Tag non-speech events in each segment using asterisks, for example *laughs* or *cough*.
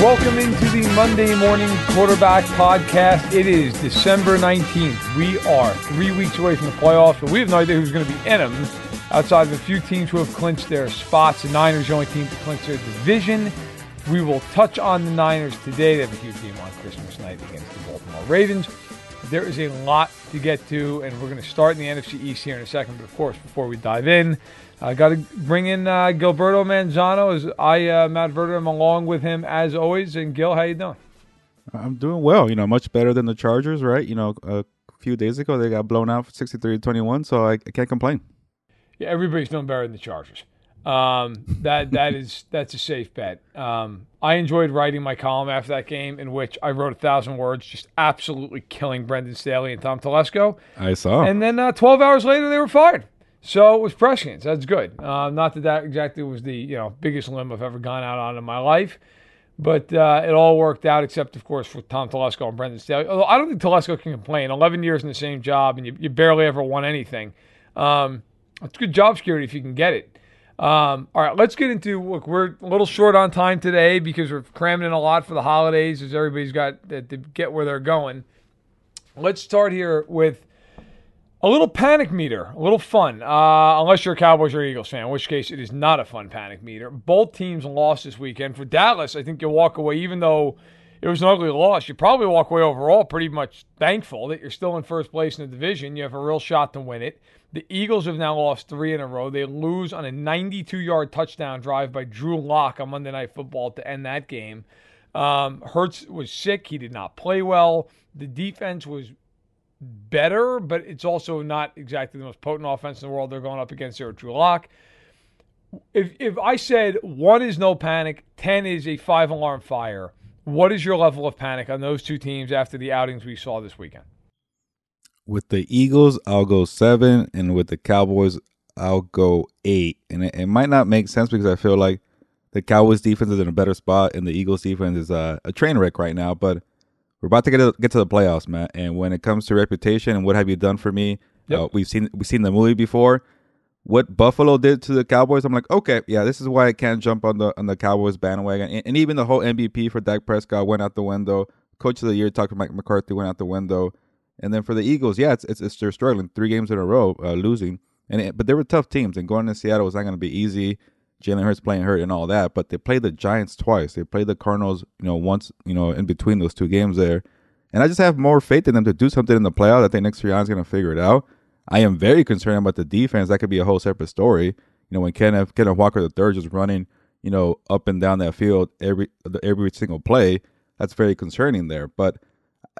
Welcome into the Monday Morning Quarterback Podcast. It is December 19th. We are three weeks away from the playoffs, but we have no idea who's going to be in them outside of a few teams who have clinched their spots. The Niners, the only team to clinch their division. We will touch on the Niners today. They have a huge game on Christmas night against the Baltimore Ravens. There is a lot to get to, and we're going to start in the NFC East here in a second. But of course, before we dive in, I got to bring in uh, Gilberto Manzano as I uh, Matt Verderame along with him as always. And Gil, how you doing? I'm doing well. You know, much better than the Chargers, right? You know, a few days ago they got blown out 63-21, so I, I can't complain. Yeah, everybody's doing better than the Chargers. Um, that that is *laughs* that's a safe bet. Um, I enjoyed writing my column after that game, in which I wrote a thousand words, just absolutely killing Brandon Staley and Tom Telesco. I saw. And then uh, 12 hours later, they were fired. So it was prescient. That's good. Uh, not that that exactly was the you know biggest limb I've ever gone out on in my life, but uh, it all worked out except of course for Tom Telesco and Brandon Staley. Although I don't think Telesco can complain. Eleven years in the same job and you, you barely ever won anything. Um, it's good job security if you can get it. Um, all right, let's get into look. We're a little short on time today because we're cramming in a lot for the holidays as everybody's got to get where they're going. Let's start here with a little panic meter, a little fun, uh, unless you're a Cowboys or Eagles fan, in which case it is not a fun panic meter. Both teams lost this weekend. For Dallas, I think you'll walk away, even though it was an ugly loss, you probably walk away overall pretty much thankful that you're still in first place in the division. You have a real shot to win it. The Eagles have now lost three in a row. They lose on a 92 yard touchdown drive by Drew Lock on Monday Night Football to end that game. Um, Hurts was sick. He did not play well. The defense was better, but it's also not exactly the most potent offense in the world they're going up against with Drew Lock. If, if I said one is no panic, 10 is a five alarm fire, what is your level of panic on those two teams after the outings we saw this weekend? With the Eagles, I'll go seven, and with the Cowboys, I'll go eight. And it, it might not make sense because I feel like the Cowboys defense is in a better spot, and the Eagles defense is uh, a train wreck right now. But we're about to get to, get to the playoffs, Matt. And when it comes to reputation and what have you done for me, yep. uh, we've seen we've seen the movie before. What Buffalo did to the Cowboys, I'm like, okay, yeah, this is why I can't jump on the on the Cowboys bandwagon. And, and even the whole MVP for Dak Prescott went out the window. Coach of the year, talking Mike McCarthy, went out the window. And then for the Eagles, yeah, it's it's, it's they're struggling three games in a row, uh, losing. And it, but they were tough teams, and going to Seattle was not going to be easy. Jalen Hurts playing hurt and all that, but they played the Giants twice. They played the Cardinals, you know, once, you know, in between those two games there. And I just have more faith in them to do something in the playoffs. I think Nick Sirianni's going to figure it out. I am very concerned about the defense. That could be a whole separate story. You know, when Kenneth Kenneth Walker the third just running, you know, up and down that field every every single play, that's very concerning there. But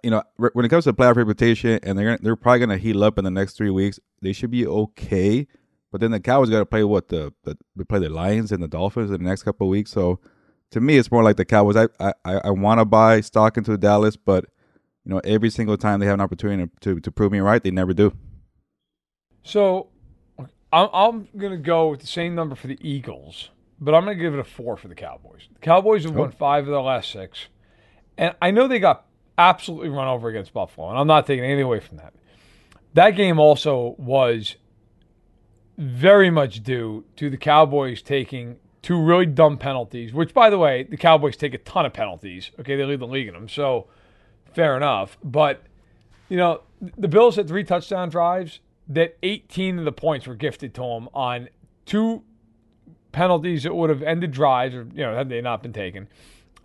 you know, when it comes to playoff reputation, and they're gonna, they're probably going to heal up in the next three weeks, they should be okay. But then the Cowboys got to play what the, the they play the Lions and the Dolphins in the next couple of weeks. So to me, it's more like the Cowboys. I I, I want to buy stock into Dallas, but you know, every single time they have an opportunity to, to prove me right, they never do. So I'm, I'm going to go with the same number for the Eagles, but I'm going to give it a four for the Cowboys. The Cowboys have won Oh. five of their last six. And I know they got absolutely run over against Buffalo, and I'm not taking anything away from that. That game also was very much due to the Cowboys taking two really dumb penalties, which, by the way, the Cowboys take a ton of penalties. Okay, they lead the league in them, so fair enough. But, you know, the Bills had three touchdown drives that 18 of the points were gifted to them on two penalties that would have ended drives, or, you know, had they not been taken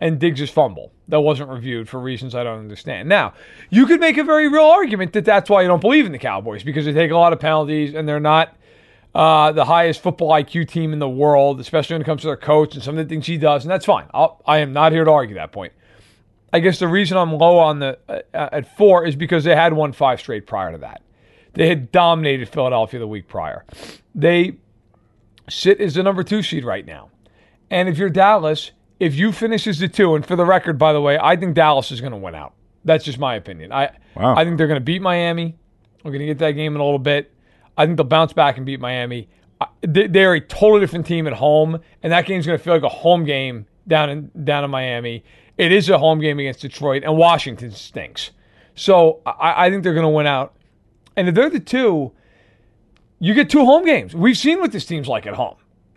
and Diggs' fumble that wasn't reviewed for reasons I don't understand. Now, you could make a very real argument that that's why you don't believe in the Cowboys because they take a lot of penalties and they're not uh, the highest football IQ team in the world, especially when it comes to their coach and some of the things he does, and that's fine. I'll, I am not here to argue that point. I guess the reason I'm low on the uh, at four is because they had won five straight prior to that. They had dominated Philadelphia the week prior. They sit as the number two seed right now, and if you're Dallas, if you finish as the two, and for the record, by the way, I think Dallas is going to win out. That's just my opinion. I Wow. I think they're going to beat Miami. We're going to get that game in a little bit. I think they'll bounce back and beat Miami. They- They're a totally different team at home, and that game's going to feel like a home game down in down in Miami. It is a home game against Detroit, and Washington stinks. So I, I think they're going to win out. And if they're the two, you get two home games. We've seen what this team's like at home.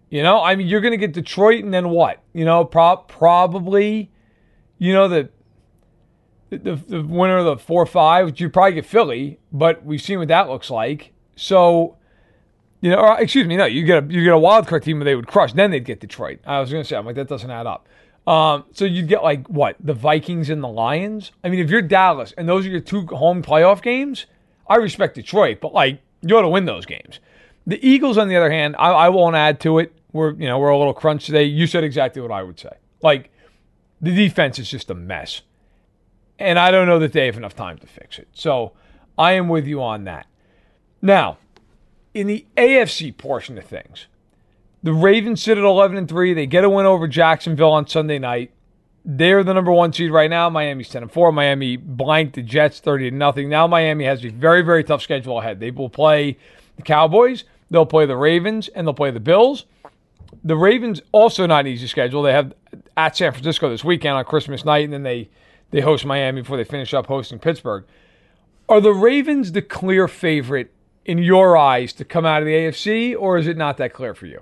You know, I mean, you're going to get Detroit, and then what? You know, pro- probably, you know, the, the the winner of the four five. You probably get Philly, but we've seen what that looks like. So, you know, or, excuse me, no, you get a you get a wild card team where they would crush. Then they'd get Detroit. I was to say, I'm like that doesn't add up. Um, so you'd get like what the Vikings and the Lions. I mean, if you're Dallas and those are your two home playoff games, I respect Detroit, but like you ought to win those games. The Eagles, on the other hand, I, I won't add to it. We're you know we're a little crunch today. You said exactly what I would say. Like the defense is just a mess, and I don't know that they have enough time to fix it. So I am with you on that. Now, in the AFC portion of things, the Ravens sit at 11 and 3. They get a win over Jacksonville on Sunday night. They're the number one seed right now. Miami's 10 and 4. Miami blanked the Jets 30 to nothing. Now Miami has a very, very tough schedule ahead. They will play the Cowboys, they'll play the Ravens, and they'll play the Bills. The Ravens also not an easy schedule. They have at San Francisco this weekend on Christmas night, and then they they host Miami before they finish up hosting Pittsburgh. Are the Ravens the clear favorite in your eyes to come out of the AFC, or is it not that clear for you?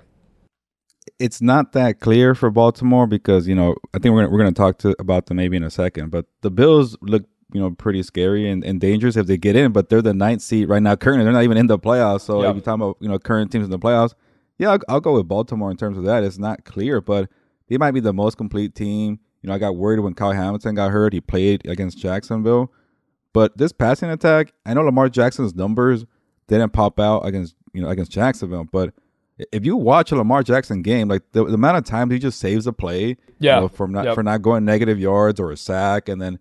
it's not that clear for Baltimore because you know I think we're gonna, we're going to talk to about them maybe in a second. But the Bills look you know pretty scary and, and dangerous if they get in. But they're the ninth seed right now. Currently, they're not even in the playoffs. So Yep. if you're talking about you know current teams in the playoffs, yeah, I'll, I'll go with Baltimore in terms of that. It's not clear, but they might be the most complete team. You know, I got worried when Kyle Hamilton got hurt. He played against Jacksonville, but this passing attack, I know Lamar Jackson's numbers didn't pop out against you know against Jacksonville, but if you watch a Lamar Jackson game, like the, the amount of times he just saves a play, you Yeah. know, from not Yep. for not going negative yards or a sack, and then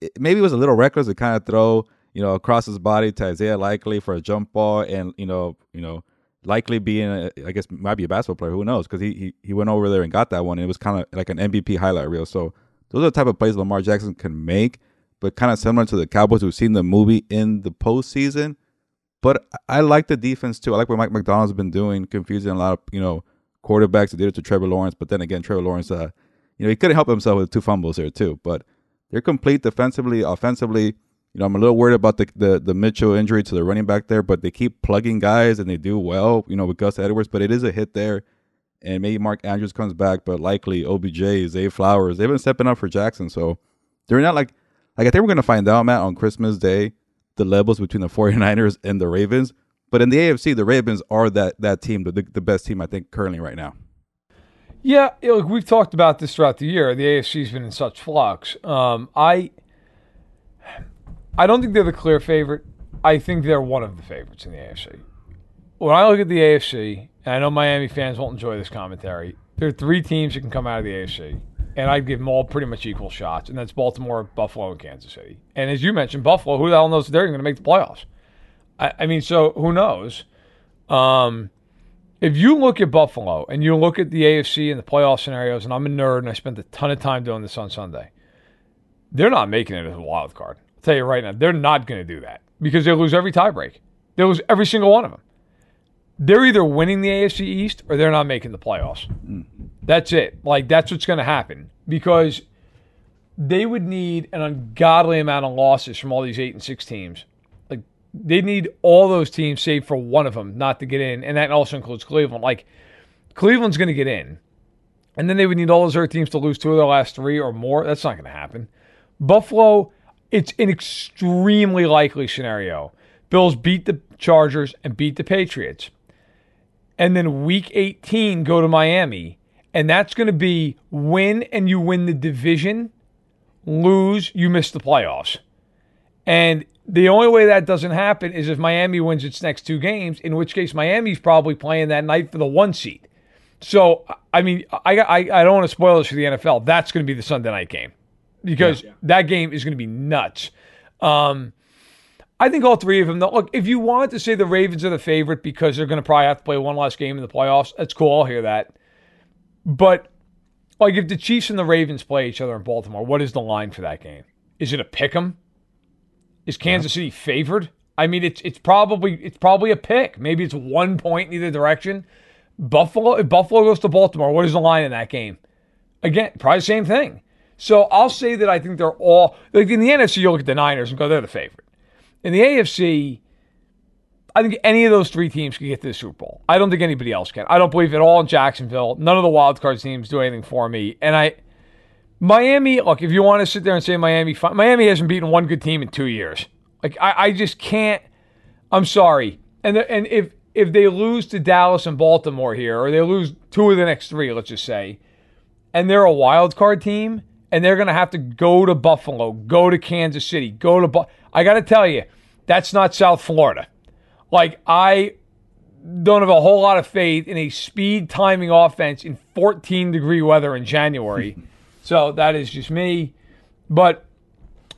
it, maybe it was a little reckless to kind of throw, you know, across his body to Isaiah Likely for a jump ball, and you know, you know, likely being, a, I guess, might be a basketball player, who knows? Because he, he he went over there and got that one, and it was kind of like an MVP highlight reel. So those are the type of plays Lamar Jackson can make, but kind of similar to the Cowboys who've seen the movie in the postseason. But I like the defense too. I like what Mike Macdonald's been doing, confusing a lot of you know quarterbacks. He did it to Trevor Lawrence, but then again, Trevor Lawrence, uh, you know, he couldn't help himself with two fumbles here too. But they're complete defensively, offensively. You know, I'm a little worried about the, the the Mitchell injury to the running back there, but they keep plugging guys and they do well. You know, with Gus Edwards, but it is a hit there, and maybe Mark Andrews comes back, but likely OBJ, Zay Flowers, they've been stepping up for Jackson, so they're not like like I think we're gonna find out, Matt, on Christmas Day the levels between the *laughs* 49ers and the Ravens. But in the AFC, the Ravens are that that team, the the best team I think currently right now. Yeah, look, we've talked about this throughout the year. The AFC's been in such flux. Um, I, I don't think they're the clear favorite. I think they're one of the favorites in the AFC. When I look at the AFC, and I know Miami fans won't enjoy this commentary, there are three teams that can come out of the AFC, and I'd give them all pretty much equal shots, and that's Baltimore, Buffalo, and Kansas City. And as you mentioned, Buffalo, who the hell knows they're going to make the playoffs? I, I mean, so who knows? Um, if you look at Buffalo and you look at the AFC and the playoff scenarios, and I'm a nerd and I spent a ton of time doing this on Sunday, they're not making it as a wild card. I'll tell you right now, they're not going to do that because they lose every tiebreak. They lose every single one of them. They're either winning the AFC East or they're not making the playoffs. Mm. That's it. Like that's what's going to happen because they would need an ungodly amount of losses from all these eight and six teams. Like they need all those teams, save for one of them, not to get in, and that also includes Cleveland. Like Cleveland's going to get in, and then they would need all those other teams to lose two of their last three or more. That's not going to happen. Buffalo, it's an extremely likely scenario. Bills beat the Chargers and beat the Patriots, and then Week 18 go to Miami, and that's going to be win and you win the division lose, you miss the playoffs. And the only way that doesn't happen is if Miami wins its next two games, in which case Miami's probably playing that night for the one seed. So, I mean, I, I, I don't want to spoil this for the NFL. That's going to be the Sunday night game because yeah, yeah. that game is going to be nuts. Um, I think all three of them, though, look, if you want to say the Ravens are the favorite because they're going to probably have to play one last game in the playoffs, that's cool. I'll hear that. But like if the Chiefs and the Ravens play each other in Baltimore, what is the line for that game? Is it a pick 'em? Is Kansas yeah. City favored? I mean, it's it's probably it's probably a pick. Maybe it's one point in either direction. Buffalo, if Buffalo goes to Baltimore, what is the line in that game? Again, probably the same thing. So I'll say that I think they're all like in the NFC. You look at the Niners and go, they're the favorite. In the AFC, I think any of those three teams can get to the Super Bowl. I don't think anybody else can. I don't believe at all in Jacksonville. None of the wild card teams do anything for me. And I, Miami, look, if you want to sit there and say Miami, Miami hasn't beaten one good team in two years. Like I, I just can't. I'm sorry. And the, and if if they lose to Dallas and Baltimore here, or they lose two of the next three, let's just say, and they're a wild card team, and they're going to have to go to Buffalo, go to Kansas City, go to. Bu- I got to tell you, that's not South Florida. Like I don't have a whole lot of faith in a speed timing offense in 14 degree weather in January. *laughs* so that is just me. But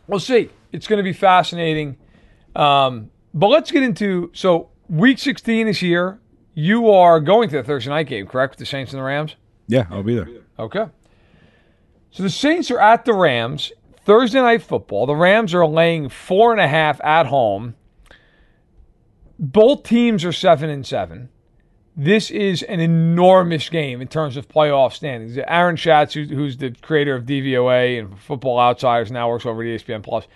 we'll see. It's going to be fascinating. Um, but let's get into so week 16 is here. You are going to the Thursday night game, correct? With the Saints and the Rams? Yeah, I'll be there. Okay. So the Saints are at the Rams. Thursday night football. The Rams are laying four and a half at home both teams are seven and seven. This is an enormous game in terms of playoff standings. Aaron Schatz, who's the creator of DVOA and Football Outsiders, now works over at ESPN Plus.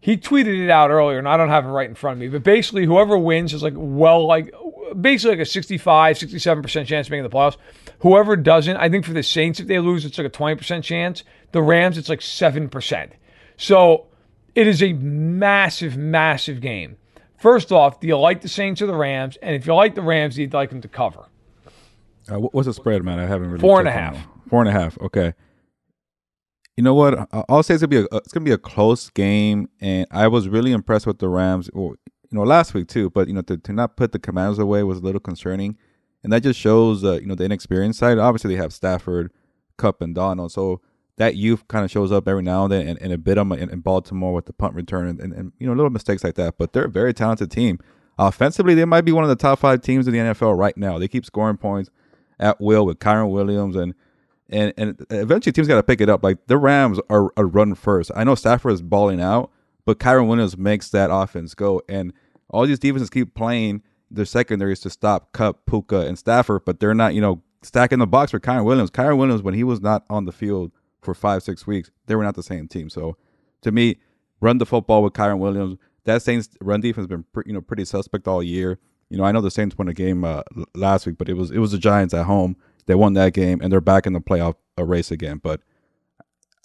He tweeted it out earlier, and I don't have it right in front of me. But basically, whoever wins is like well, like basically like a 65, 67 percent chance of making the playoffs. Whoever doesn't, I think for the Saints, if they lose, it's like a 20 percent chance. The Rams, it's like seven percent. So it is a massive, massive game. First off, do you like the Saints or the Rams? And if you like the Rams, you'd like them to cover. Uh, what's the spread, man? I haven't really four and a half. Four and a half. Okay. You know what? I'll say it's gonna be a it's gonna be a close game, and I was really impressed with the Rams. Or you know, last week too, but you know, to, to not put the Commanders away was a little concerning, and that just shows uh, you know the inexperienced side. Obviously, they have Stafford, Kupp, and Donald, so that youth kind of shows up every now and then and, and a bit of in, in Baltimore with the punt return and, and, and, you know little mistakes like that. But they're a very talented team. Offensively, they might be one of the top five teams in the NFL right now. They keep scoring points at will with Kyren Williams and and and eventually teams got to pick it up. Like the Rams are a run first. I know Stafford is balling out, but Kyren Williams makes that offense go. And all these defenses keep playing their secondaries to stop Kupp, Puka, and Stafford, but they're not you know stacking the box for Kyren Williams. Kyren Williams when he was not on the field for five, six weeks, they were not the same team. So to me, run the football with Kyren Williams. That Saints run defense has been you know pretty suspect all year. You know, I know the Saints won a game uh, last week, but it was it was the Giants at home. They won that game, and they're back in the playoff uh, race again. But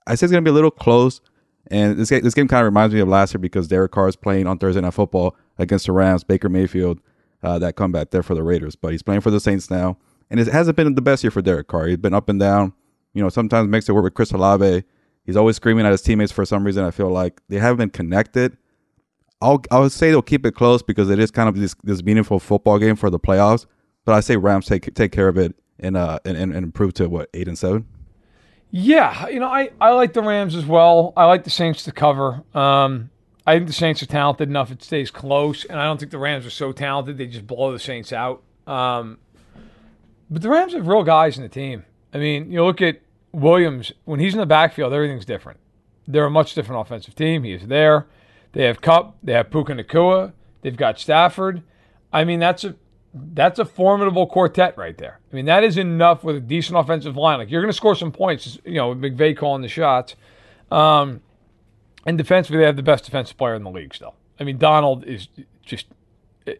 I say it's going to be a little close. And this game, this game kind of reminds me of last year because Derek Carr is playing on Thursday Night Football against the Rams. Baker Mayfield, uh, that comeback there for the Raiders, but he's playing for the Saints now, and it hasn't been the best year for Derek Carr. He's been up and down you know, sometimes makes it work with Chris Olave. He's always screaming at his teammates for some reason. I feel like they haven't been connected. I'll I would say they'll keep it close because it is kind of this this meaningful football game for the playoffs. But I say Rams take take care of it and uh and, and, improve to what eight and seven. Yeah, you know I I like the Rams as well. I like the Saints to cover. Um, I think the Saints are talented enough it stays close, and I don't think the Rams are so talented they just blow the Saints out. Um, but the Rams have real guys in the team. I mean, you look at Williams when he's in the backfield, everything's different. They're a much different offensive team. He is there. They have Kupp. They have Puka Nacua. They've got Stafford. I mean, that's a that's a formidable quartet right there. I mean, that is enough with a decent offensive line. Like you're going to score some points, you know, with McVay calling the shots. Um, and defensively, they have the best defensive player in the league still. I mean, Donald is just.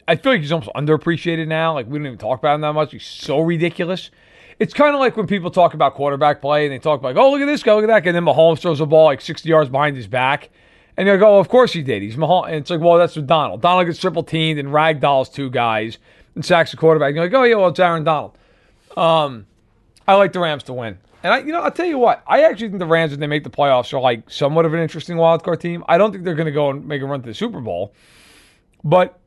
I feel like he's almost underappreciated now. Like we don't even talk about him that much. He's so ridiculous. It's kind of like when people talk about quarterback play and they talk like, "Oh, look at this guy, look at that guy," and then Mahomes throws a ball like 60 yards behind his back, and you go, oh, "Of course he did. He's Mahomes." And it's like, well, that's with Donald. Donald gets triple teamed and ragdolls two guys and sacks the quarterback. You're like, "Oh yeah, well it's Aaron Donald." Um, I like the Rams to win. And I, you know, I'll tell you what, I actually think the Rams, when they make the playoffs, are like somewhat of an interesting wild card team. I don't think they're going to go and make a run to the Super Bowl, but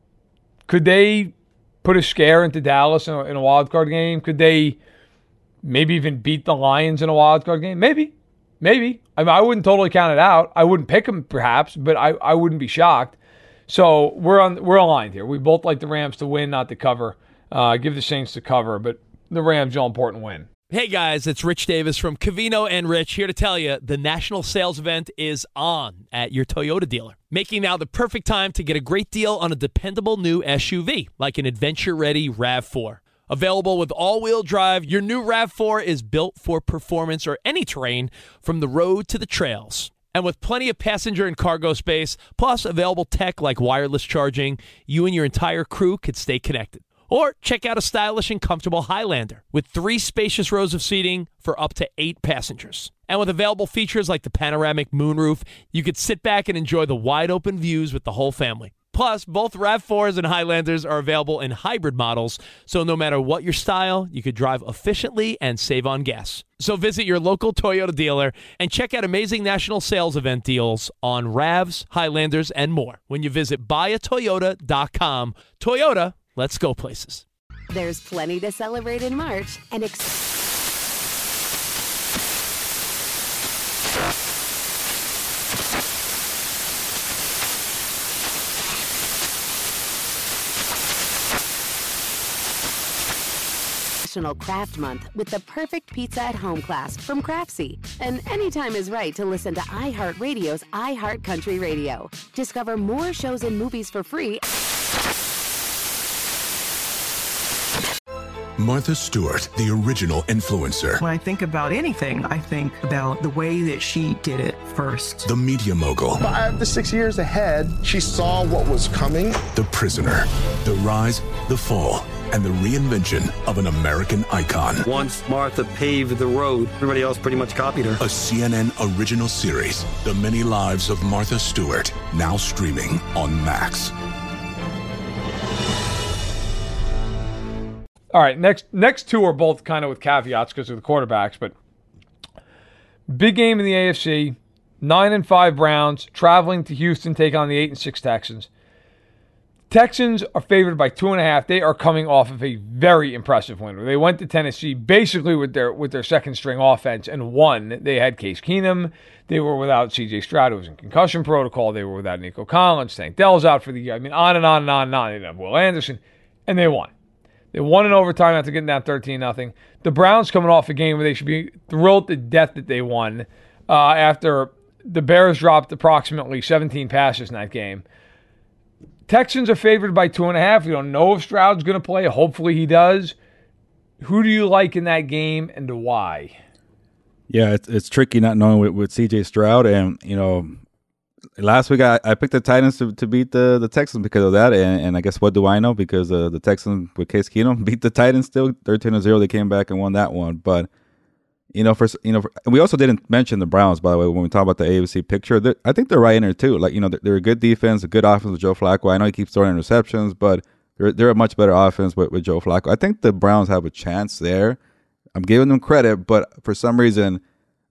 could they put a scare into Dallas in a, in a wild card game? Could they maybe even beat the Lions in a wild card game? Maybe, maybe. I mean, I wouldn't totally count it out. I wouldn't pick them, perhaps, but I, I wouldn't be shocked. So we're on we're aligned here. We both like the Rams to win, not to cover. Uh, give the Saints to cover, but the Rams, all important win. Hey guys, it's Rich Davis from Cavino and Rich here to tell you the national sales event is on at your Toyota dealer, making now the perfect time to get a great deal on a dependable new SUV like an adventure ready RAV4. Available with all wheel drive, your new RAV4 is built for performance or any terrain from the road to the trails. And with plenty of passenger and cargo space, plus available tech like wireless charging, you and your entire crew could stay connected. Or check out a stylish and comfortable Highlander with three spacious rows of seating for up to eight passengers. And with available features like the panoramic moonroof, you could sit back and enjoy the wide open views with the whole family. Plus, both RAV4s and Highlanders are available in hybrid models, so no matter what your style, you could drive efficiently and save on gas. So visit your local Toyota dealer and check out amazing national sales event deals on RAVs, Highlanders, and more when you visit buyatoyota.com. Toyota, Let's go places. There's plenty to celebrate in March and. Ex- National Craft Month with the perfect pizza at home class from Craftsy. And anytime is right to listen to iHeartRadio's iHeart Country Radio. Discover more shows and movies for free. Martha Stewart, the original influencer. When I think about anything, I think about the way that she did it first. The media mogul. Five to six years ahead, she saw what was coming. The prisoner. The rise, the fall, and the reinvention of an American icon. Once Martha paved the road, everybody else pretty much copied her. A CNN original series, The Many Lives of Martha Stewart, now streaming on Max. All right, next next two are both kind of with caveats because of the quarterbacks, but big game in the AFC. Nine and five Browns traveling to Houston, take on the eight and six Texans. Texans are favored by two and a half. They are coming off of a very impressive win. They went to Tennessee basically with their with their second string offense and won. They had Case Keenum. They were without C.J. Stroud, who was in concussion protocol. They were without Nico Collins. Tank Dell's out for the year. I mean, on and on and on and on. They didn't have Will Anderson, and they won. They won in overtime after getting down 13 nothing. The Browns coming off a game where they should be thrilled to death that they won uh, after the Bears dropped approximately 17 passes in that game. Texans are favored by two and a half. We don't know if Stroud's going to play. Hopefully he does. Who do you like in that game and why? Yeah, it's it's tricky not knowing with, with CJ Stroud and you know last week I, I picked the Titans to, to beat the, the Texans because of that, and, and I guess what do I know? Because uh, the Texans with Case Keenum *laughs* beat the Titans still thirteen to zero. They came back and won that one, but you know, for you know, for, we also didn't mention the Browns by the way when we talk about the AFC picture. I think they're right in there too. Like you know, they're, they're, a good defense, a good offense with Joe Flacco. I know he keeps throwing interceptions, but they're they're a much better offense with, with Joe Flacco. I think the Browns have a chance there. I'm giving them credit, but for some reason,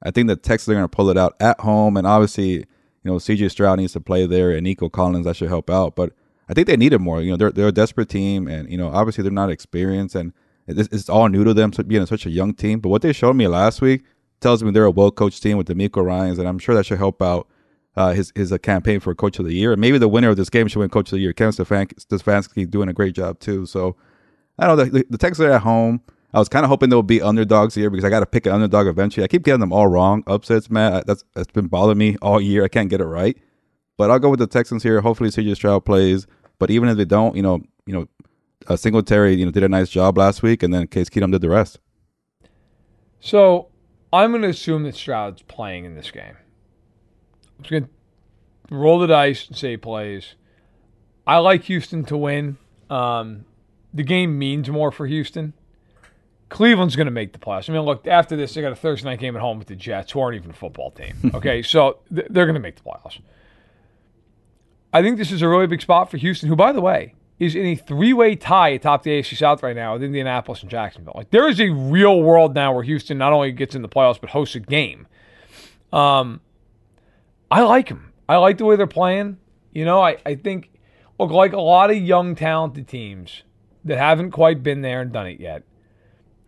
I think the Texans are going to pull it out at home, and obviously you know, CJ Stroud needs to play there, and Nico Collins that should help out. But I think they need it more. You know, they're they're a desperate team, and you know, obviously they're not experienced, and it's, it's all new to them being such a young team. But what they showed me last week tells me they're a well coached team with DeMeco Ryans, and I'm sure that should help out uh, his his uh, campaign for Coach of the Year. And maybe the winner of this game should win Coach of the Year. Kevin Stefanski doing a great job too. So I don't know. The, the Texans are at home. I was kind of hoping they would be underdogs here because I got to pick an underdog eventually. I keep getting them all wrong. Upsets, man, that's that's been bothering me all year. I can't get it right. But I'll go with the Texans here. Hopefully, CJ Stroud plays. But even if they don't, you know, you know, uh, Singletary, you know, did a nice job last week, and then Case Keenum did the rest. So I'm going to assume that Stroud's playing in this game. I'm just going to roll the dice and say he plays. I like Houston to win. Um, the game means more for Houston. Cleveland's going to make the playoffs. I mean, look, after this, they got a Thursday night game at home with the Jets, who aren't even a football team. *laughs* Okay, so th- they're going to make the playoffs. I think this is a really big spot for Houston, who, by the way, is in a three-way tie atop the AFC South right now with Indianapolis and Jacksonville. Like there is a real world now where Houston not only gets in the playoffs but hosts a game. Um, I like them. I like the way they're playing. You know, I, I think look like a lot of young talented teams that haven't quite been there and done it yet.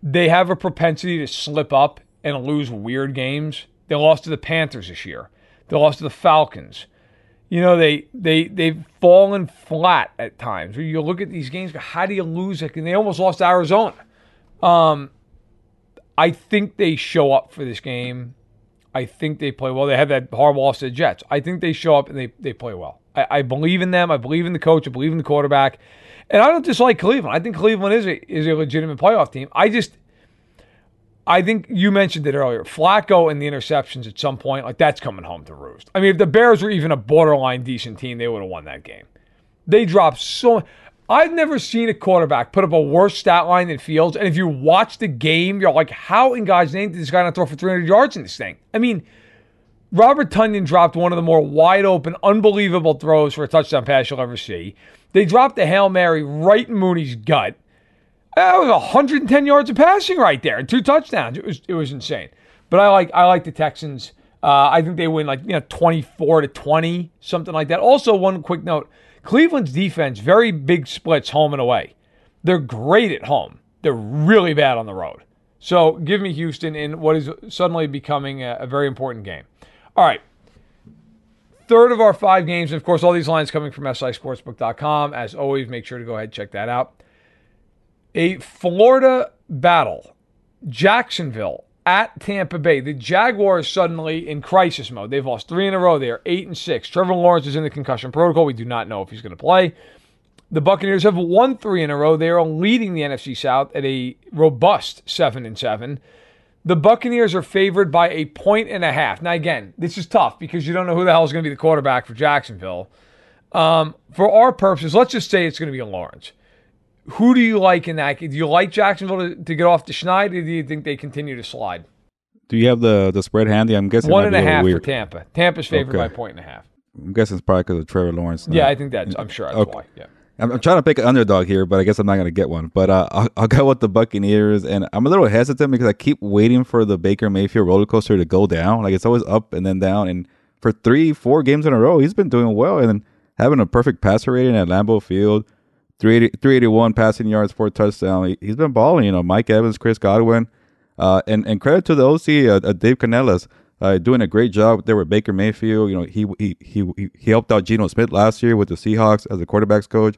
They have a propensity to slip up and lose weird games. They lost to the Panthers this year. They lost to the Falcons you know they they they've fallen flat at times. You look at these games, how do you lose it? And they almost lost Arizona. Um, I think they show up for this game. I think they play well. They have that horrible loss to the Jets. I think they show up and they they play well. I, I believe in them. I believe in the coach. I believe in the quarterback. And I don't dislike Cleveland. I think Cleveland is a is a legitimate playoff team. I just I think you mentioned it earlier. Flacco and the interceptions at some point, like that's coming home to roost. I mean, if the Bears were even a borderline decent team, they would have won that game. They dropped so. I've never seen a quarterback put up a worse stat line than Fields. And if you watch the game, you're like, how in God's name did this guy not throw for 300 yards in this thing? I mean, Robert Tonyan dropped one of the more wide open, unbelievable throws for a touchdown pass you'll ever see. They dropped the Hail Mary right in Mooney's gut. That was 110 yards of passing right there and two touchdowns. It was it was insane. But I like I like the Texans. Uh, I think they win like you know 24 to 20, something like that. Also, one quick note: Cleveland's defense very big splits home and away. They're great at home. They're really bad on the road. So give me Houston in what is suddenly becoming a, a very important game. All right. Third of our five games, and of course, all these lines coming from SISportsbook.com. As always, make sure to go ahead and check that out a Florida battle. Jacksonville at Tampa Bay. The Jaguars suddenly in crisis mode. They've lost three in a row. They are eight and six. Trevor Lawrence is in the concussion protocol. We do not know if he's going to play. The Buccaneers have won three in a row. They are leading the NFC South at a robust seven and seven. The Buccaneers are favored by a point and a half. Now, again, this is tough because you don't know who the hell is going to be the quarterback for Jacksonville. Um, for our purposes, let's just say it's going to be a Lawrence. Who do you like in that? Do you like Jacksonville to, to get off the schneid, or do you think they continue to slide? Do you have the the spread handy? I'm guessing one and a half weird. for Tampa. Tampa's favored Okay. by a point and a half. I'm guessing it's probably because of Trevor Lawrence. Yeah, I think that's. I'm sure that's Okay. why. Yeah. I'm, I'm trying to pick an underdog here, but I guess I'm not going to get one. But uh, I'll, I'll go with the Buccaneers, and I'm a little hesitant because I keep waiting for the Baker Mayfield roller coaster to go down. Like it's always up and then down. And for three, four games in a row, he's been doing well and then having a perfect passer rating at Lambeau Field, 380, 381 passing yards, four touchdown. He, he's been balling. You know, Mike Evans, Chris Godwin, uh, and and credit to the OC, uh, uh, Dave Canales. Uh, doing a great job there with Baker Mayfield. You know, he he he he helped out Geno Smith last year with the Seahawks as a quarterbacks coach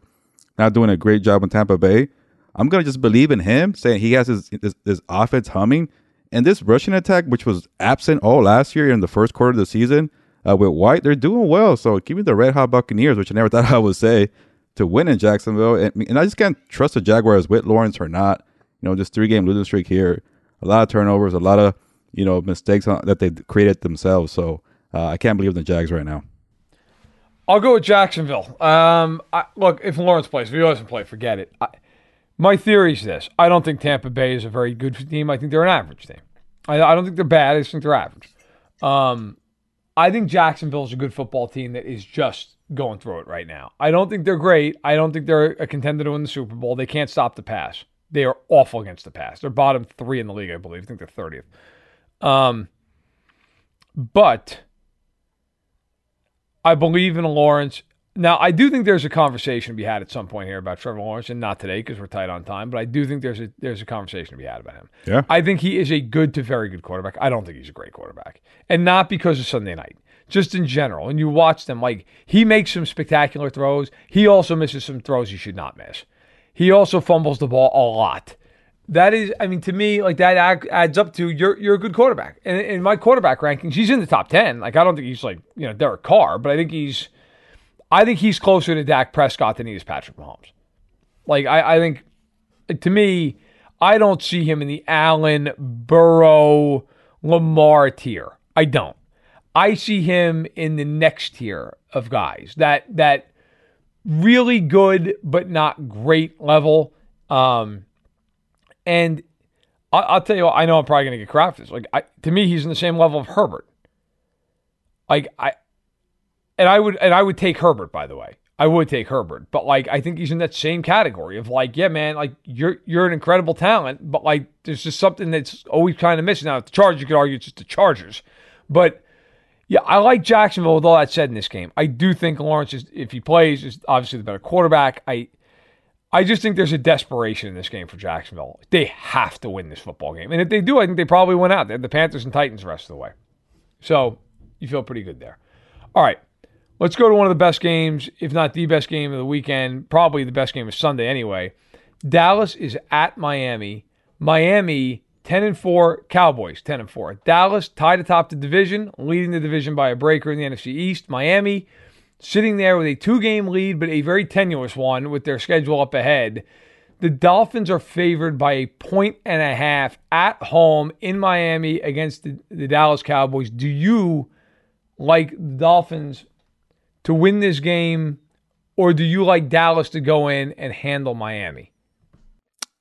now doing a great job in Tampa Bay. I'm gonna just believe in him, saying he has his his, his offense humming, and this rushing attack, which was absent all last year in the first quarter of the season, uh, with White, they're doing well. So give me the Red Hot Buccaneers, which I never *laughs* thought I would say, to win in Jacksonville, and, and I just can't trust the Jaguars with Lawrence or not. You know, this three game losing streak here, a lot of turnovers, a lot of you know mistakes on, that they created themselves. So uh, I can't believe the Jags right now. I'll go with Jacksonville. Um, I, look, if Lawrence plays, if he doesn't play, forget it. I, my theory is this: I don't think Tampa Bay is a very good team. I think they're an average team. I, I don't think they're bad. I just think they're average. Um, I think Jacksonville is a good football team that is just going through it right now. I don't think they're great. I don't think they're a contender to win the Super Bowl. They can't stop the pass. They are awful against the pass. They're bottom three in the league, I believe. I think they're thirtieth. Um, but I believe in Lawrence. Now, I do think there's a conversation to be had at some point here about Trevor Lawrence, and not today because we're tight on time. But I do think there's a there's a conversation to be had about him. Yeah. I think he is a good to very good quarterback. I don't think he's a great quarterback, and not because of Sunday night, just in general. And you watch them, like he makes some spectacular throws. He also misses some throws he should not miss. He also fumbles the ball a lot. That is, I mean, to me, like that adds up to you're you're a good quarterback. And in my quarterback rankings, he's in the top ten. Like I don't think he's like you know Derek Carr, but I think he's, I think he's closer to Dak Prescott than he is Patrick Mahomes. Like I, I think to me, I don't see him in the Allen, Burrow, Lamar tier. I don't. I see him in the next tier of guys that that really good but not great level. Um, and I, will tell you, what, I know I'm probably going to get crap for this. Like I, to me, he's in the same level of Herbert. Like I, and I would and I would take Herbert by the way. I would take Herbert, but like I think he's in that same category of like, yeah, man, like you're you're an incredible talent, but like there's just something that's always kind of missing. Now, the Chargers, you could argue it's just the Chargers, but yeah, I like Jacksonville. With all that said, in this game, I do think Lawrence is, if he plays, is obviously the better quarterback. I, I just think there's a desperation in this game for Jacksonville. They have to win this football game, and if they do, I think they probably win out. They're the Panthers and Titans the rest of the way, so you feel pretty good there. All right. Let's go to one of the best games, if not the best game of the weekend, probably the best game of Sunday anyway. Dallas is at Miami. Miami 10 and 4, Cowboys 10 and 4. Dallas tied atop the division, leading the division by a breaker in the NFC East. Miami sitting there with a two-game lead but a very tenuous one with their schedule up ahead. The Dolphins are favored by a point and a half at home in Miami against the, the Dallas Cowboys. Do you like the Dolphins to win this game, or do you like Dallas to go in and handle Miami?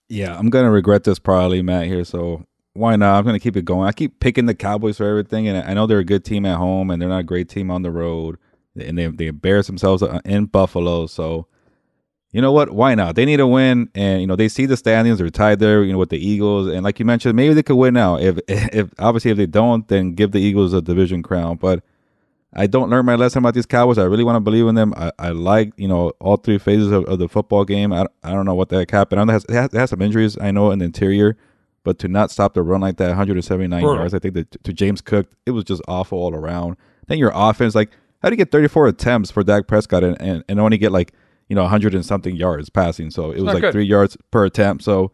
Yeah, I'm gonna regret this probably, Matt. Here, so why not? I'm gonna keep it going. I keep picking the Cowboys for everything, and I know they're a good team at home, and they're not a great team on the road, and they they embarrass themselves uh, in Buffalo. So, you know what? Why not? They need a win, and you know they see the standings. They're tied there, you know, with the Eagles, and like you mentioned, maybe they could win now. If *laughs* if obviously if they don't, then give the Eagles a division crown. But I don't learn my lesson about these Cowboys. I really want to believe in them. I, I like, you know, all three phases of, of the football game. I, I don't know what the heck happened. I know it has, it has, it has some injuries, I know, in the interior, but to not stop the run like that, 179 Brutal. yards, I think that to James Cook, it was just awful all around. Then your offense, like, how do you get 34 attempts for Dak Prescott and, and, and only get like, you know, 100 and something yards passing? So it it's was like good. three yards per attempt. So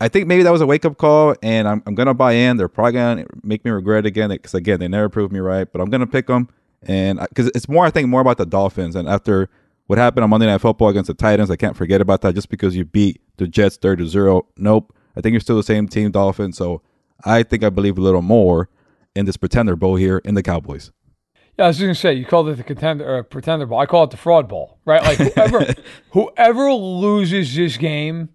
I think maybe that was a wake up call, and I'm, I'm going to buy in. They're probably going to make me regret again because, again, they never proved me right, but I'm going to pick them. And because it's more, I think, more about the Dolphins. And after what happened on Monday Night Football against the Titans, I can't forget about that just because you beat the Jets 30 0. Nope. I think you're still the same team, Dolphins. So I think I believe a little more in this pretender bowl here in the Cowboys. Yeah, I was going to say you called it the contender or pretender bowl. I call it the fraud bowl, right? Like whoever *laughs* whoever loses this game,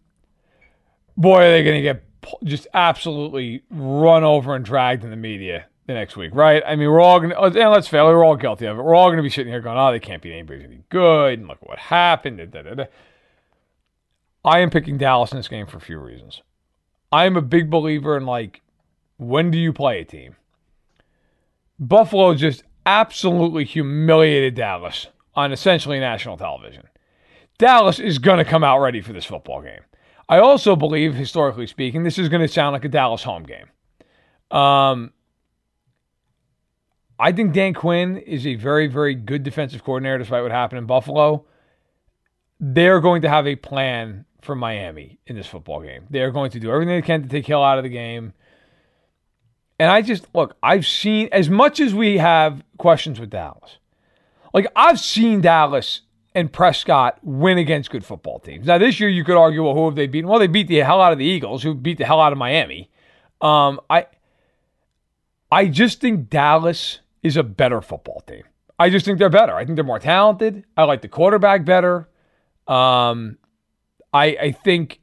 boy, are they going to get just absolutely run over and dragged in the media the next week, right? I mean, we're all going to, oh, and let's fail, we're all guilty of it. We're all going to be sitting here going, oh, they can't beat anybody any good, and look what happened. Da, da, da. I am picking Dallas in this game for a few reasons. I am a big believer in, like, when do you play a team? Buffalo just absolutely humiliated Dallas on essentially national television. Dallas is going to come out ready for this football game. I also believe, historically speaking, this is going to sound like a Dallas home game. Um, I think Dan Quinn is a very, very good defensive coordinator, despite what happened in Buffalo. They're going to have a plan for Miami in this football game. They're going to do everything they can to take Hill out of the game. And I just look, I've seen as much as we have questions with Dallas. Like I've seen Dallas and Prescott win against good football teams. Now this year you could argue, well, who have they beaten? Well, they beat the hell out of the Eagles, who beat the hell out of Miami. Um, I I just think Dallas is a better football team. I just think they're better. I think they're more talented. I like the quarterback better. Um, I I think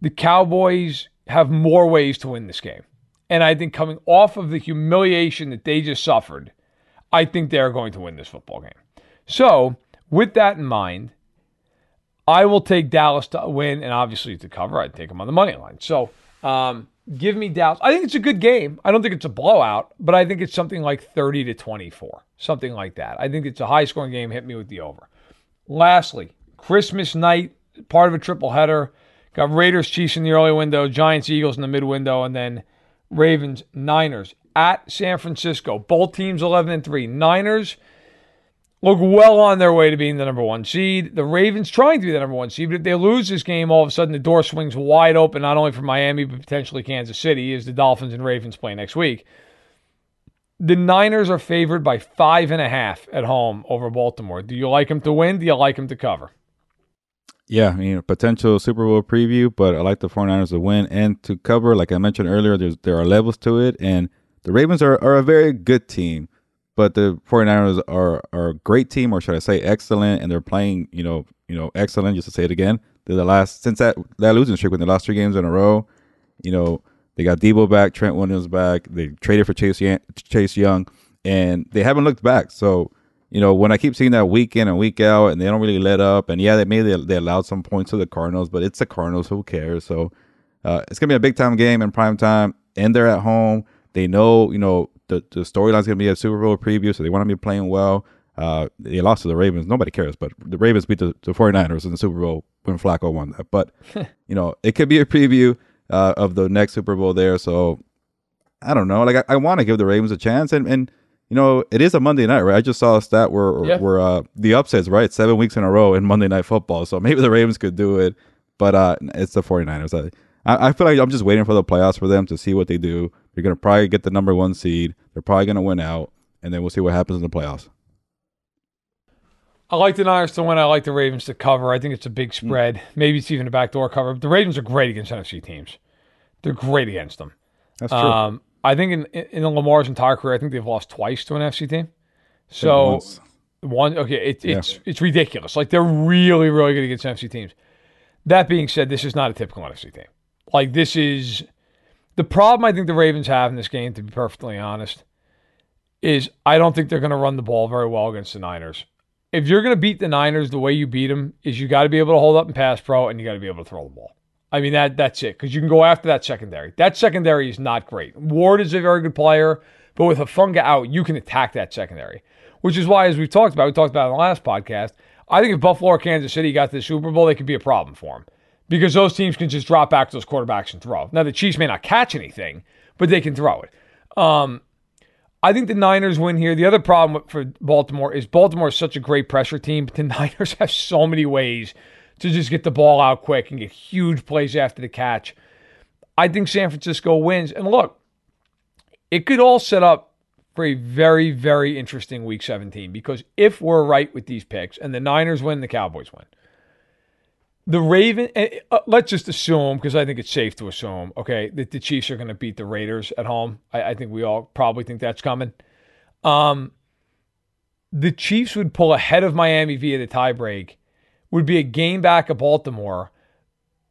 the Cowboys have more ways to win this game. And I think coming off of the humiliation that they just suffered, I think they're going to win this football game. So, with that in mind, I will take Dallas to win and obviously to cover. I'd take them on the money line. So, um, Give me Dallas. I think it's a good game. I don't think it's a blowout, but I think it's something like 30 to 24, something like that. I think it's a high scoring game. Hit me with the over. Lastly, Christmas night, part of a triple header. Got Raiders, Chiefs in the early window, Giants, Eagles in the mid window, and then Ravens, Niners at San Francisco. Both teams 11 and 3. Niners look well on their way to being the number one seed. The Ravens trying to be the number one seed, but if they lose this game, all of a sudden the door swings wide open, not only for Miami, but potentially Kansas City, as the Dolphins and Ravens play next week. The Niners are favored by five and a half at home over Baltimore. Do you like them to win? Do you like them to cover? Yeah, I mean, potential Super Bowl preview, but I like the 49ers to win and to cover. Like I mentioned earlier, there's there are levels to it, and the Ravens are, are a very good team, but the 49ers are, are a great team, or should I say excellent, and they're playing, you know, you know, excellent, just to say it again. They're the last, since that, that losing streak, when the last three games in a row, you know, they got Deebo back, Trent Williams back, they traded for Chase, Chase Young, and they haven't looked back. So, you know, when I keep seeing that week in and week out, and they don't really let up, and yeah, they maybe they, they allowed some points to the Cardinals, but it's the Cardinals, who cares? So uh, it's gonna be a big time game in prime time, and they're at home. They know, you know, the the storyline's gonna be a Super Bowl preview, so they want to be playing well. Uh, they lost to the Ravens. Nobody cares, but the Ravens beat the, the 49ers in the Super Bowl when Flacco won that. But, *laughs* you know, it could be a preview uh, of the next Super Bowl there. So I don't know. Like, I, I want to give the Ravens a chance. And, and you know, it is a Monday night, right? I just saw a stat where yeah. where uh, the upsets, right? Seven weeks in a row in Monday Night Football. So maybe the Ravens could do it, but uh, it's the 49ers. I, I feel like I'm just waiting for the playoffs for them to see what they do. They're going to probably get the number one seed. They're probably going to win out, and then we'll see what happens in the playoffs. I like the Niners to win. I like the Ravens to cover. I think it's a big mm. spread. Maybe it's even a backdoor cover. But the Ravens are great against NFC teams. They're great against them. That's true. Um, I think in in Lamar's entire career, I think they've lost twice to an NFC team. So one, okay, it, it's yeah. it's ridiculous. Like they're really really good against NFC teams. That being said, this is not a typical NFC team. Like this is the problem. I think the Ravens have in this game, to be perfectly honest, is I don't think they're going to run the ball very well against the Niners. If you're going to beat the Niners, the way you beat them is you got to be able to hold up and pass pro, and you got to be able to throw the ball. I mean that that's it because you can go after that secondary. That secondary is not great. Ward is a very good player, but with Hufanga out, you can attack that secondary. Which is why, as we've talked about, we talked about in the last podcast. I think if Buffalo or Kansas City got to the Super Bowl, they could be a problem for them because those teams can just drop back to those quarterbacks and throw. Now the Chiefs may not catch anything, but they can throw it. Um, I think the Niners win here. The other problem for Baltimore is Baltimore is such a great pressure team, but the *laughs* Niners have so many ways to just get the ball out quick and get huge plays after the catch. I think San Francisco wins. And look, it could all set up for a very, very interesting week 17 because if we're right with these picks and the Niners win, the Cowboys win. The Raven, eh, uh, let's just assume, because I think it's safe to assume, okay, that the Chiefs are going to beat the Raiders at home. I, I, think we all probably think that's coming. Um, the Chiefs would pull ahead of Miami via the tiebreak would be a game back of Baltimore.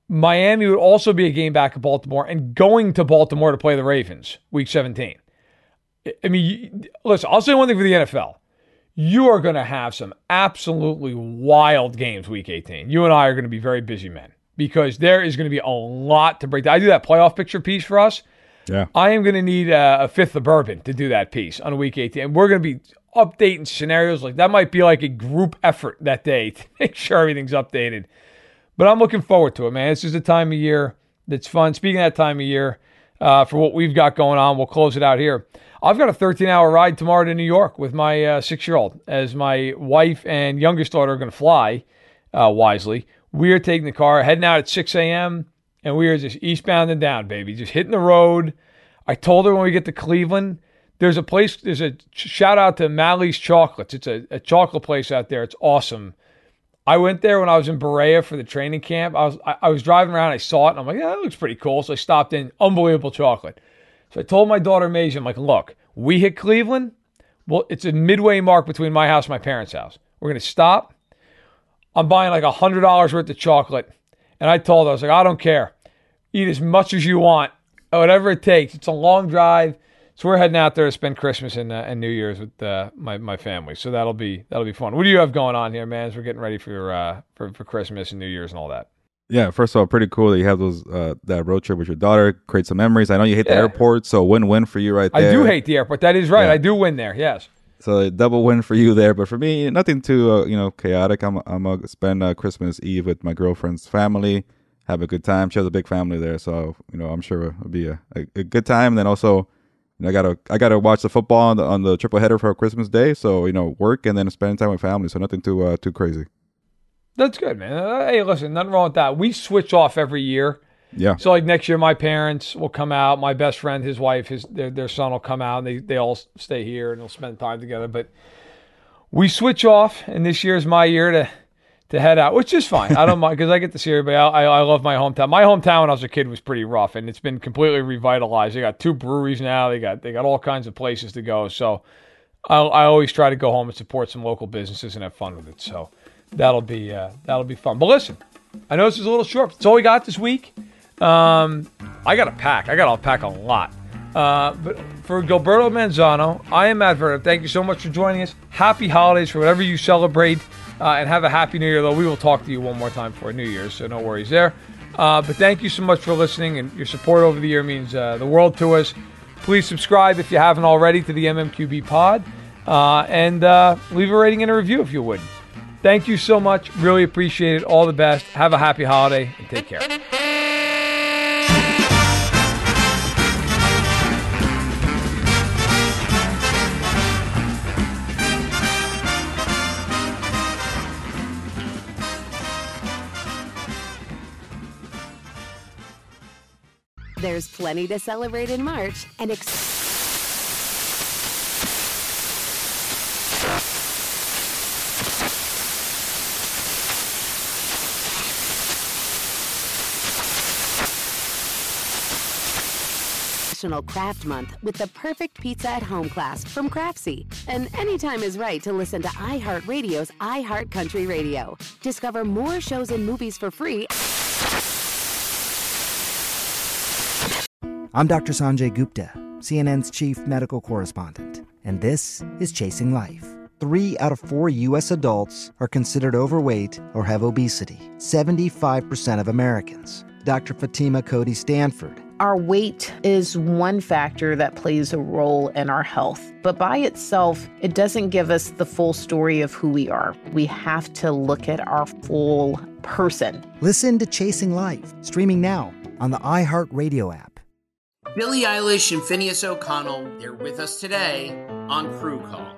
Miami would also be a game back of Baltimore and going to Baltimore to play the Ravens week 17. I mean, listen, I'll say one thing for the NFL. You are going to have some absolutely wild games week 18. You and I are going to be very busy men because there is going to be a lot to break down. I do that playoff picture piece for us. Yeah. I am going to need a, a fifth of bourbon to do that piece on week 18. And we're going to be updating scenarios like that might be like a group effort that day *laughs* to make sure everything's updated. But I'm looking forward to it, man. This is a time of year that's fun. Speaking of that time of year, uh, for what we've got going on, we'll close it out here. I've got a 13 hour ride tomorrow to New York with my uh, six year old, as my wife and youngest daughter are going to fly uh, wisely. We are taking the car, heading out at 6 a.m., and we are just eastbound and down, baby, just hitting the road. I told her when we get to Cleveland, there's a place, there's a shout out to Malley's Chocolates. It's a, a chocolate place out there. It's awesome. I went there when I was in Berea for the training camp. I was I, I, was driving around, I saw it, and I'm like, yeah, that looks pretty cool. So I stopped in. Unbelievable chocolate. So I told my daughter Maisie, I'm like, look, we hit Cleveland. Well, it's a midway mark between my house and my parents' house. We're gonna stop. I'm buying like a hundred dollars worth of chocolate, and I told her I was like, I don't care, eat as much as you want, whatever it takes. It's a long drive. So we're heading out there to spend Christmas and, uh, and New Year's with uh, my my family. So that'll be that'll be fun. What do you have going on here, man? As we're getting ready for uh, for for Christmas and New Year's and all that. Yeah, first of all, pretty cool that you have those uh, that road trip with your daughter. Create some memories. I know you hate yeah. the airport, so win win for you right there. I do hate the airport. That is right. Yeah. I do win there. Yes. So double win for you there, but for me, nothing too uh, you know chaotic. I'm I'm gonna spend uh, Christmas Eve with my girlfriend's family, have a good time. She has a big family there, so you know I'm sure it'll be a, a, a good time. And then also I gotta I gotta watch the football on the on the triple header for Christmas Day. So you know, work and then spend time with family. So nothing too uh, too crazy. That's good, man. Uh, hey, listen, nothing wrong with that. We switch off every year. Yeah. So like next year, my parents will come out. My best friend, his wife, his their, their son will come out. And they they all stay here and they'll spend time together. But we switch off, and this year is my year to to head out, which is fine. I don't mind because I get to see everybody. I, I love my hometown. My hometown when I was a kid was pretty rough, and it's been completely revitalized. They got two breweries now. They got they got all kinds of places to go. So I, I always try to go home and support some local businesses and have fun with it. So that'll be uh, that'll be fun. But listen, I know this is a little short. That's all we got this week. Um, I got to pack. I got to pack a lot. Uh, but for Gilberto Manzano, I am Matt. Thank you so much for joining us. Happy holidays for whatever you celebrate, uh, and have a happy New Year. Though we will talk to you one more time for New Year's, so no worries there. Uh, but thank you so much for listening, and your support over the year means uh, the world to us. Please subscribe if you haven't already to the MMQB Pod, uh, and leave a rating and a review if you would. Thank you so much. Really appreciate it. All the best. Have a happy holiday and take care. There's plenty to celebrate in March and ex- National Craft Month with the perfect pizza at home class from Craftsy. And anytime is right to listen to iHeartRadio's iHeart Country Radio. Discover more shows and movies for free. I'm Dr. Sanjay Gupta, CNN's chief medical correspondent, and this is Chasing Life. Three out of four U.S. adults are considered overweight or have obesity, 75% of Americans. Dr. Fatima Cody Stanford. Our weight is one factor that plays a role in our health, but by itself, it doesn't give us the full story of who we are. We have to look at our full person. Listen to Chasing Life, streaming now on the iHeartRadio app. Billie Eilish and Finneas O'Connell, they're with us today on Crew Call.